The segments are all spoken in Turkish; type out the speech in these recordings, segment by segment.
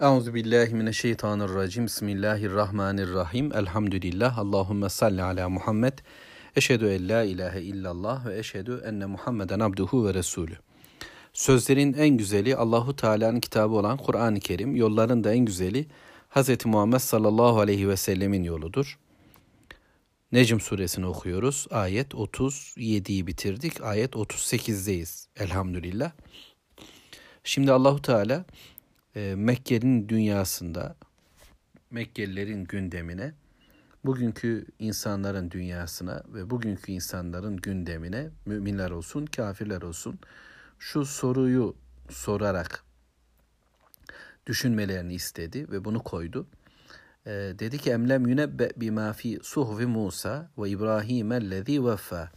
Euzu billahi mineşşeytanirracim. Bismillahirrahmanirrahim. Elhamdülillah. Allahumme salli ala Muhammed. Eşhedü en la ilahe illallah ve eşhedü enne Muhammeden abduhu ve resulü. Sözlerin en güzeli Allahu Teala'nın kitabı olan Kur'an-ı Kerim, yolların da en güzeli Hz. Muhammed sallallahu aleyhi ve sellemin yoludur. Necm suresini okuyoruz. Ayet 37'yi bitirdik. Ayet 38'deyiz. Elhamdülillah. Şimdi Allahu Teala e, Mekke'nin dünyasında Mekkelilerin gündemine bugünkü insanların dünyasına ve bugünkü insanların gündemine müminler olsun, kafirler olsun şu soruyu sorarak düşünmelerini istedi ve bunu koydu. E, dedi ki emlem yunebbe bima fi suhvi Musa ve İbrahim ellezî veffa.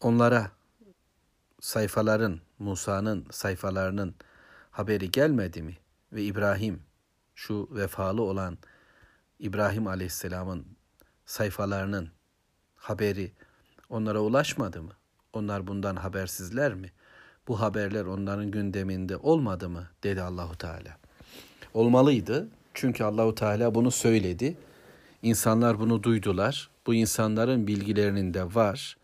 Onlara sayfaların, Musa'nın sayfalarının haberi gelmedi mi? Ve İbrahim, şu vefalı olan İbrahim Aleyhisselam'ın sayfalarının haberi onlara ulaşmadı mı? Onlar bundan habersizler mi? Bu haberler onların gündeminde olmadı mı? dedi Allahu Teala. Olmalıydı. Çünkü Allahu Teala bunu söyledi. İnsanlar bunu duydular. Bu insanların bilgilerinin de var.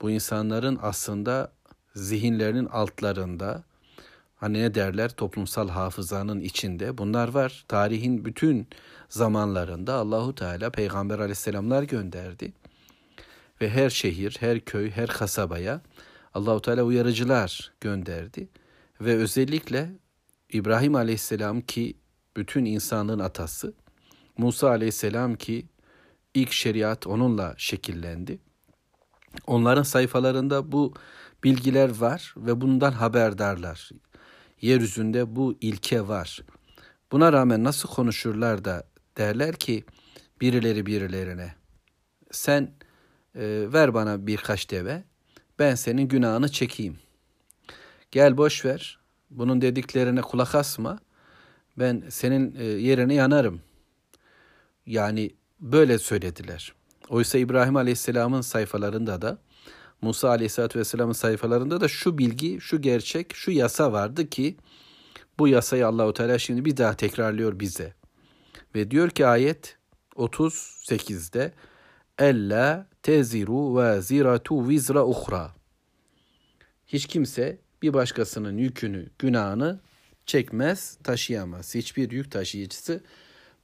Bu insanların aslında zihinlerinin altlarında hani ne derler toplumsal hafızanın içinde bunlar var. Tarihin bütün zamanlarında Allahu Teala peygamber aleyhisselamlar gönderdi. Ve her şehir, her köy, her kasabaya Allahu Teala uyarıcılar gönderdi ve özellikle İbrahim aleyhisselam ki bütün insanlığın atası, Musa aleyhisselam ki ilk şeriat onunla şekillendi. Onların sayfalarında bu bilgiler var ve bundan haberdarlar. Yeryüzünde bu ilke var. Buna rağmen nasıl konuşurlar da derler ki birileri birilerine sen e, ver bana birkaç deve ben senin günahını çekeyim. Gel boş ver bunun dediklerine kulak asma ben senin e, yerine yanarım. Yani böyle söylediler. Oysa İbrahim Aleyhisselam'ın sayfalarında da Musa Aleyhisselatü Vesselam'ın sayfalarında da şu bilgi, şu gerçek, şu yasa vardı ki bu yasayı Allahu Teala şimdi bir daha tekrarlıyor bize. Ve diyor ki ayet 38'de Ella teziru ve ziratu vizra uhra. Hiç kimse bir başkasının yükünü, günahını çekmez, taşıyamaz. Hiçbir yük taşıyıcısı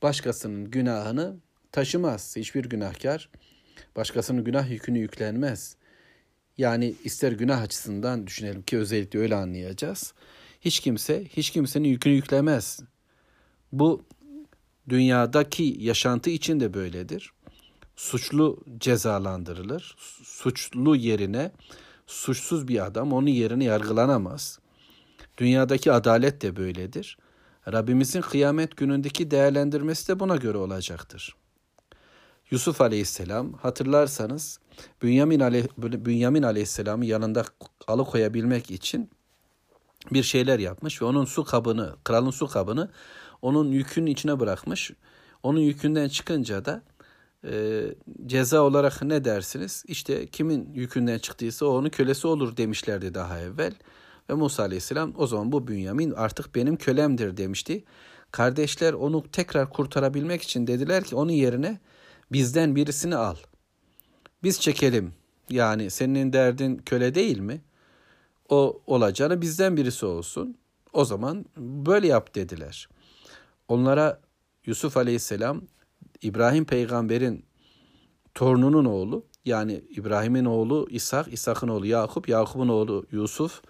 başkasının günahını taşımaz. Hiçbir günahkar başkasının günah yükünü yüklenmez. Yani ister günah açısından düşünelim ki özellikle öyle anlayacağız. Hiç kimse hiç kimsenin yükünü yüklemez. Bu dünyadaki yaşantı için de böyledir. Suçlu cezalandırılır. Suçlu yerine suçsuz bir adam onun yerine yargılanamaz. Dünyadaki adalet de böyledir. Rabbimizin kıyamet günündeki değerlendirmesi de buna göre olacaktır. Yusuf Aleyhisselam hatırlarsanız Bünyamin, Aleyh, Bünyamin Aleyhisselam'ı yanında alıkoyabilmek için bir şeyler yapmış ve onun su kabını, kralın su kabını onun yükünün içine bırakmış. Onun yükünden çıkınca da e, ceza olarak ne dersiniz? İşte kimin yükünden çıktıysa o onun kölesi olur demişlerdi daha evvel. Ve Musa Aleyhisselam o zaman bu Bünyamin artık benim kölemdir demişti. Kardeşler onu tekrar kurtarabilmek için dediler ki onun yerine bizden birisini al. Biz çekelim. Yani senin derdin köle değil mi? O olacağını bizden birisi olsun. O zaman böyle yap dediler. Onlara Yusuf Aleyhisselam İbrahim peygamberin torununun oğlu yani İbrahim'in oğlu İshak, İshak'ın oğlu Yakup, Yakup'un oğlu Yusuf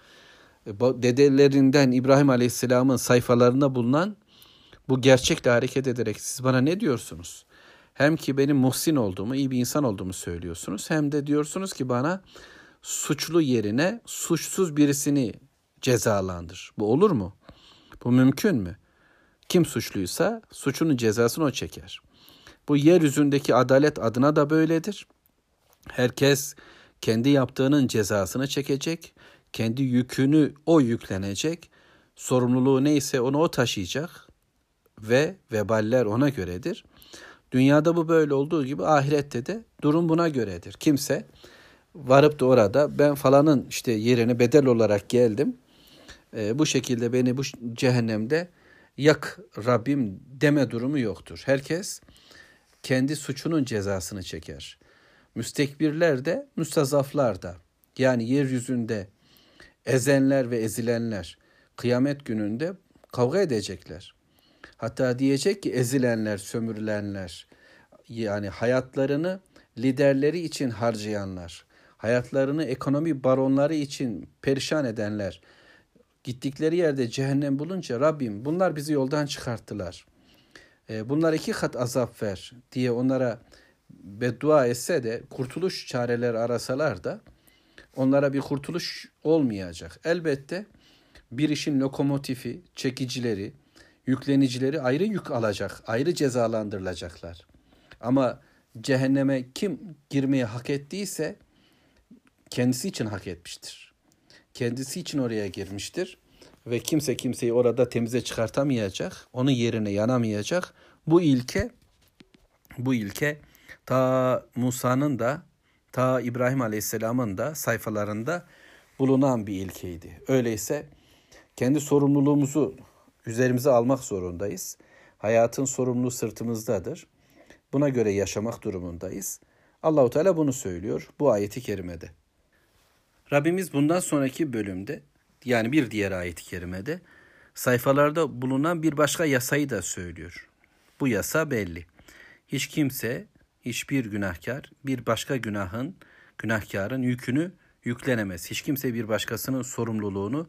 dedelerinden İbrahim Aleyhisselam'ın sayfalarında bulunan bu gerçekle hareket ederek siz bana ne diyorsunuz? Hem ki benim muhsin olduğumu, iyi bir insan olduğumu söylüyorsunuz. Hem de diyorsunuz ki bana suçlu yerine suçsuz birisini cezalandır. Bu olur mu? Bu mümkün mü? Kim suçluysa suçunun cezasını o çeker. Bu yeryüzündeki adalet adına da böyledir. Herkes kendi yaptığının cezasını çekecek, kendi yükünü o yüklenecek, sorumluluğu neyse onu o taşıyacak ve veballer ona göredir. Dünyada bu böyle olduğu gibi ahirette de durum buna göredir. Kimse varıp da orada ben falanın işte yerine bedel olarak geldim. E, bu şekilde beni bu cehennemde yak Rabbim deme durumu yoktur. Herkes kendi suçunun cezasını çeker. Müstekbirler de, müstazaflar da. Yani yeryüzünde ezenler ve ezilenler kıyamet gününde kavga edecekler. Hatta diyecek ki ezilenler, sömürülenler, yani hayatlarını liderleri için harcayanlar, hayatlarını ekonomi baronları için perişan edenler, gittikleri yerde cehennem bulunca Rabbim bunlar bizi yoldan çıkarttılar. E, bunlar iki kat azap ver diye onlara beddua etse de kurtuluş çareleri arasalar da onlara bir kurtuluş olmayacak. Elbette bir işin lokomotifi, çekicileri, yüklenicileri ayrı yük alacak, ayrı cezalandırılacaklar. Ama cehenneme kim girmeyi hak ettiyse kendisi için hak etmiştir. Kendisi için oraya girmiştir ve kimse kimseyi orada temize çıkartamayacak, onun yerine yanamayacak. Bu ilke bu ilke ta Musa'nın da ta İbrahim Aleyhisselam'ın da sayfalarında bulunan bir ilkeydi. Öyleyse kendi sorumluluğumuzu üzerimize almak zorundayız. Hayatın sorumluluğu sırtımızdadır. Buna göre yaşamak durumundayız. Allahu Teala bunu söylüyor bu ayeti kerimede. Rabbimiz bundan sonraki bölümde yani bir diğer ayet-i kerimede sayfalarda bulunan bir başka yasayı da söylüyor. Bu yasa belli. Hiç kimse, hiçbir günahkar bir başka günahın, günahkarın yükünü yüklenemez. Hiç kimse bir başkasının sorumluluğunu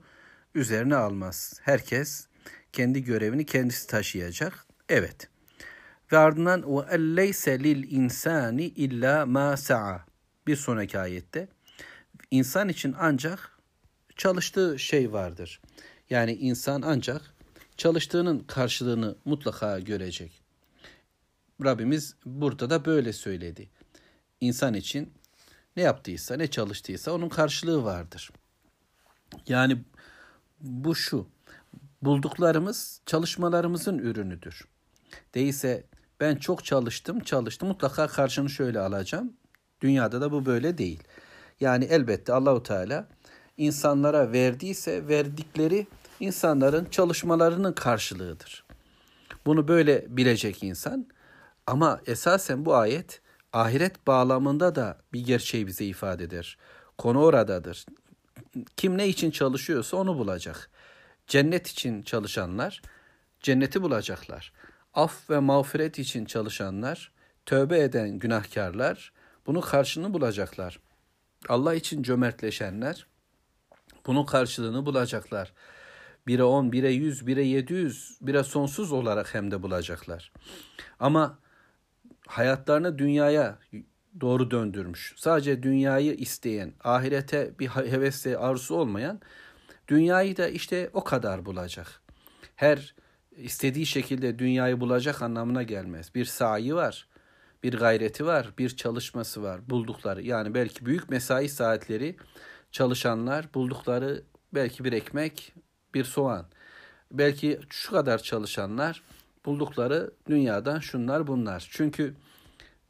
üzerine almaz. Herkes kendi görevini kendisi taşıyacak. Evet. Ve ardından o elleyse lil insani illa ma sa'a. Bir sonraki ayette insan için ancak çalıştığı şey vardır. Yani insan ancak çalıştığının karşılığını mutlaka görecek. Rabbimiz burada da böyle söyledi. İnsan için ne yaptıysa, ne çalıştıysa onun karşılığı vardır. Yani bu şu, bulduklarımız çalışmalarımızın ürünüdür. Değilse ben çok çalıştım, çalıştım mutlaka karşını şöyle alacağım. Dünyada da bu böyle değil. Yani elbette Allahu Teala insanlara verdiyse verdikleri insanların çalışmalarının karşılığıdır. Bunu böyle bilecek insan ama esasen bu ayet ahiret bağlamında da bir gerçeği bize ifade eder. Konu oradadır. Kim ne için çalışıyorsa onu bulacak. Cennet için çalışanlar cenneti bulacaklar. Af ve mağfiret için çalışanlar, tövbe eden günahkarlar bunun karşılığını bulacaklar. Allah için cömertleşenler bunun karşılığını bulacaklar. Bire on, bire yüz, bire yedi yüz, bire sonsuz olarak hem de bulacaklar. Ama hayatlarını dünyaya doğru döndürmüş. Sadece dünyayı isteyen, ahirete bir hevesle arzusu olmayan dünyayı da işte o kadar bulacak. Her istediği şekilde dünyayı bulacak anlamına gelmez. Bir sahi var, bir gayreti var, bir çalışması var. Buldukları yani belki büyük mesai saatleri çalışanlar buldukları belki bir ekmek, bir soğan. Belki şu kadar çalışanlar buldukları dünyadan şunlar bunlar. Çünkü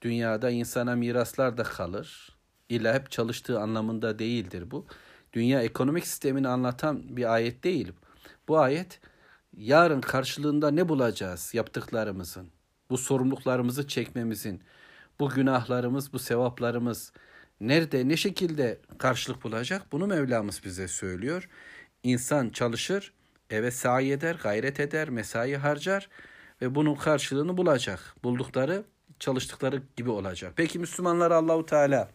dünyada insana miraslar da kalır. İlla hep çalıştığı anlamında değildir bu. Dünya ekonomik sistemini anlatan bir ayet değil. Bu ayet yarın karşılığında ne bulacağız yaptıklarımızın, bu sorumluluklarımızı çekmemizin, bu günahlarımız, bu sevaplarımız nerede, ne şekilde karşılık bulacak bunu Mevlamız bize söylüyor. İnsan çalışır, eve sahi eder, gayret eder, mesai harcar ve bunun karşılığını bulacak. Buldukları çalıştıkları gibi olacak. Peki Müslümanlar Allahu Teala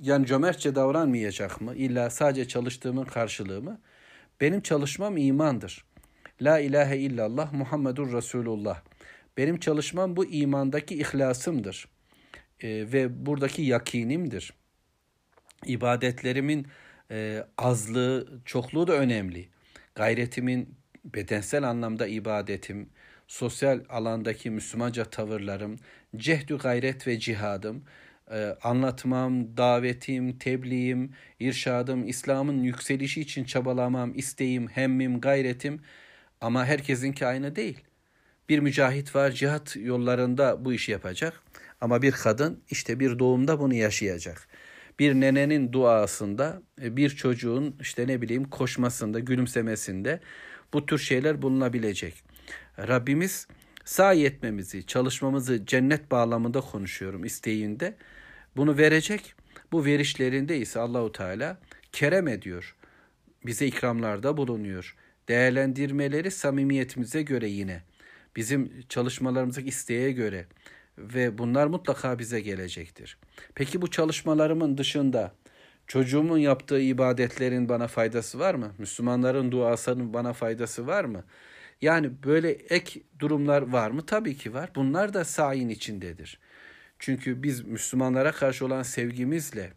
yani cömertçe davranmayacak mı? İlla sadece çalıştığımın karşılığı mı? Benim çalışmam imandır. La ilahe illallah Muhammedur Resulullah. Benim çalışmam bu imandaki ihlasımdır. E, ve buradaki yakinimdir. İbadetlerimin e, azlığı, çokluğu da önemli. Gayretimin bedensel anlamda ibadetim, sosyal alandaki Müslümanca tavırlarım, cehdü gayret ve cihadım, anlatmam, davetim, tebliğim, irşadım, İslam'ın yükselişi için çabalamam, isteğim, hemmim, gayretim ama herkesinki aynı değil. Bir mücahit var cihat yollarında bu işi yapacak ama bir kadın işte bir doğumda bunu yaşayacak. Bir nenenin duasında, e, bir çocuğun işte ne bileyim koşmasında, gülümsemesinde bu tür şeyler bulunabilecek. Rabbimiz sahi etmemizi, çalışmamızı cennet bağlamında konuşuyorum isteğinde. Bunu verecek. Bu verişlerinde ise Allahu Teala kerem ediyor. Bize ikramlarda bulunuyor. Değerlendirmeleri samimiyetimize göre yine. Bizim çalışmalarımızdaki isteğe göre ve bunlar mutlaka bize gelecektir. Peki bu çalışmalarımın dışında çocuğumun yaptığı ibadetlerin bana faydası var mı? Müslümanların duasının bana faydası var mı? Yani böyle ek durumlar var mı? Tabii ki var. Bunlar da sayin içindedir. Çünkü biz Müslümanlara karşı olan sevgimizle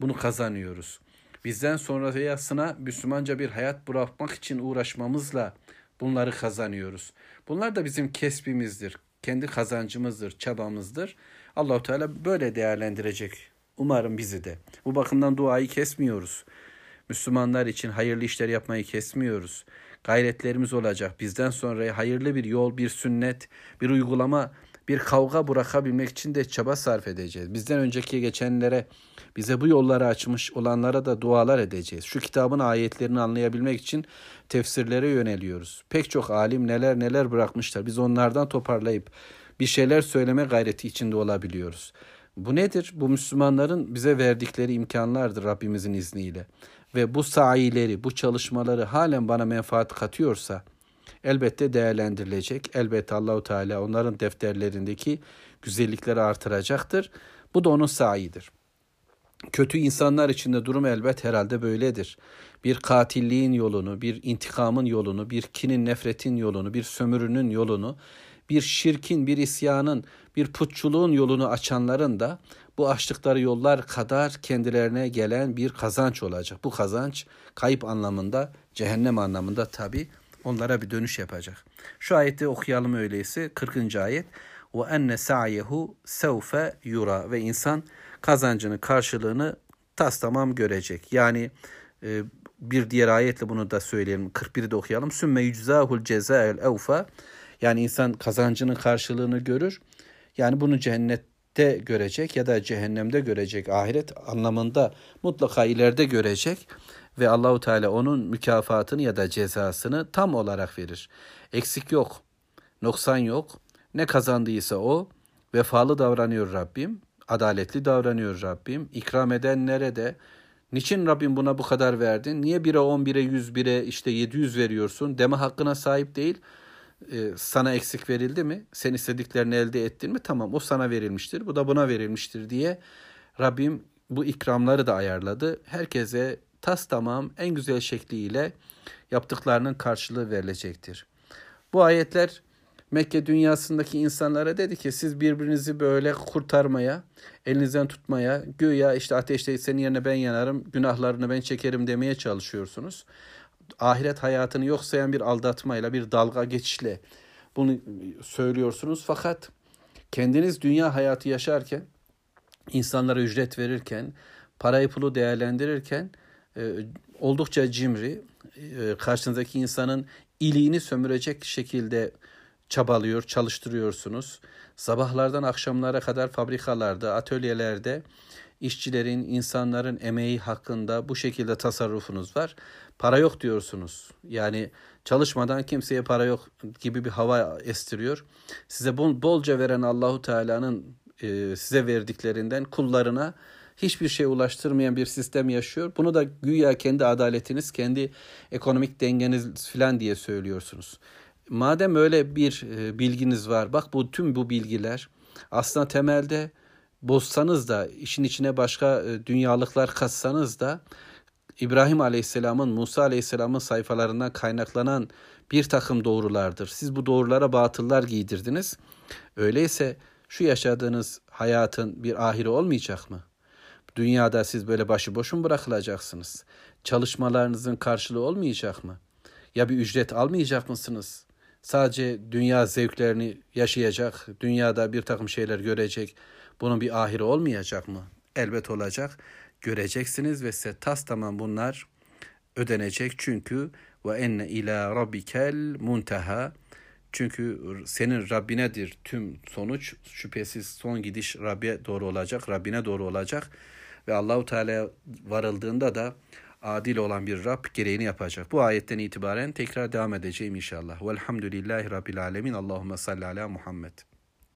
bunu kazanıyoruz. Bizden sonrasına Müslümanca bir hayat bırakmak için uğraşmamızla bunları kazanıyoruz. Bunlar da bizim kesbimizdir, kendi kazancımızdır, çabamızdır. Allahu Teala böyle değerlendirecek. Umarım bizi de. Bu bakımdan duayı kesmiyoruz. Müslümanlar için hayırlı işler yapmayı kesmiyoruz. Gayretlerimiz olacak. Bizden sonra hayırlı bir yol, bir sünnet, bir uygulama, bir kavga bırakabilmek için de çaba sarf edeceğiz. Bizden önceki geçenlere, bize bu yolları açmış olanlara da dualar edeceğiz. Şu kitabın ayetlerini anlayabilmek için tefsirlere yöneliyoruz. Pek çok alim neler neler bırakmışlar. Biz onlardan toparlayıp bir şeyler söyleme gayreti içinde olabiliyoruz. Bu nedir? Bu Müslümanların bize verdikleri imkanlardır Rabbimizin izniyle. Ve bu sahileri, bu çalışmaları halen bana menfaat katıyorsa elbette değerlendirilecek. Elbette Allahu Teala onların defterlerindeki güzellikleri artıracaktır. Bu da onun sahidir. Kötü insanlar için de durum elbet herhalde böyledir. Bir katilliğin yolunu, bir intikamın yolunu, bir kinin nefretin yolunu, bir sömürünün yolunu, bir şirkin, bir isyanın, bir putçuluğun yolunu açanların da bu açtıkları yollar kadar kendilerine gelen bir kazanç olacak. Bu kazanç kayıp anlamında, cehennem anlamında tabi onlara bir dönüş yapacak. Şu ayeti okuyalım öyleyse 40. ayet. Ve enne sa'yehu sevfe yura ve insan kazancının karşılığını tas tamam görecek. Yani e, bir diğer ayetle bunu da söyleyelim. 41'i de okuyalım. Sümme yüczahul cezael evfa. Yani insan kazancının karşılığını görür. Yani bunu cennette görecek ya da cehennemde görecek. Ahiret anlamında mutlaka ileride görecek ve Allahu Teala onun mükafatını ya da cezasını tam olarak verir. Eksik yok, noksan yok. Ne kazandıysa o vefalı davranıyor Rabbim, adaletli davranıyor Rabbim. İkram edenlere de niçin Rabbim buna bu kadar verdin? Niye 1'e 10, 1'e 100, 1'e işte 700 veriyorsun? Deme hakkına sahip değil. Ee, sana eksik verildi mi? Sen istediklerini elde ettin mi? Tamam o sana verilmiştir. Bu da buna verilmiştir diye Rabbim bu ikramları da ayarladı. Herkese tas tamam en güzel şekliyle yaptıklarının karşılığı verilecektir. Bu ayetler Mekke dünyasındaki insanlara dedi ki siz birbirinizi böyle kurtarmaya, elinizden tutmaya, güya işte ateşte senin yerine ben yanarım, günahlarını ben çekerim demeye çalışıyorsunuz. Ahiret hayatını yok sayan bir aldatmayla, bir dalga geçişle bunu söylüyorsunuz. Fakat kendiniz dünya hayatı yaşarken, insanlara ücret verirken, parayı pulu değerlendirirken oldukça cimri, e, karşınızdaki insanın iliğini sömürecek şekilde çabalıyor, çalıştırıyorsunuz. Sabahlardan akşamlara kadar fabrikalarda, atölyelerde işçilerin, insanların emeği hakkında bu şekilde tasarrufunuz var. Para yok diyorsunuz. Yani çalışmadan kimseye para yok gibi bir hava estiriyor. Size bol, bolca veren Allahu Teala'nın e, size verdiklerinden kullarına hiçbir şey ulaştırmayan bir sistem yaşıyor. Bunu da güya kendi adaletiniz, kendi ekonomik dengeniz falan diye söylüyorsunuz. Madem öyle bir e, bilginiz var, bak bu tüm bu bilgiler aslında temelde bozsanız da işin içine başka e, dünyalıklar katsanız da İbrahim Aleyhisselam'ın, Musa Aleyhisselam'ın sayfalarından kaynaklanan bir takım doğrulardır. Siz bu doğrulara batıllar giydirdiniz. Öyleyse şu yaşadığınız hayatın bir ahiri olmayacak mı? Dünyada siz böyle başıboş mu bırakılacaksınız? Çalışmalarınızın karşılığı olmayacak mı? Ya bir ücret almayacak mısınız? Sadece dünya zevklerini yaşayacak, dünyada bir takım şeyler görecek. Bunun bir ahiri olmayacak mı? Elbet olacak. Göreceksiniz ve size tas tamam bunlar ödenecek. Çünkü ve enne ila rabbikel muntaha. Çünkü senin Rabbinedir tüm sonuç. Şüphesiz son gidiş Rabbe doğru olacak, Rabbine doğru olacak. Ve Allahu Teala varıldığında da adil olan bir Rab gereğini yapacak. Bu ayetten itibaren tekrar devam edeceğim inşallah. Velhamdülillahi Rabbil Alemin. Allahümme salli ala Muhammed.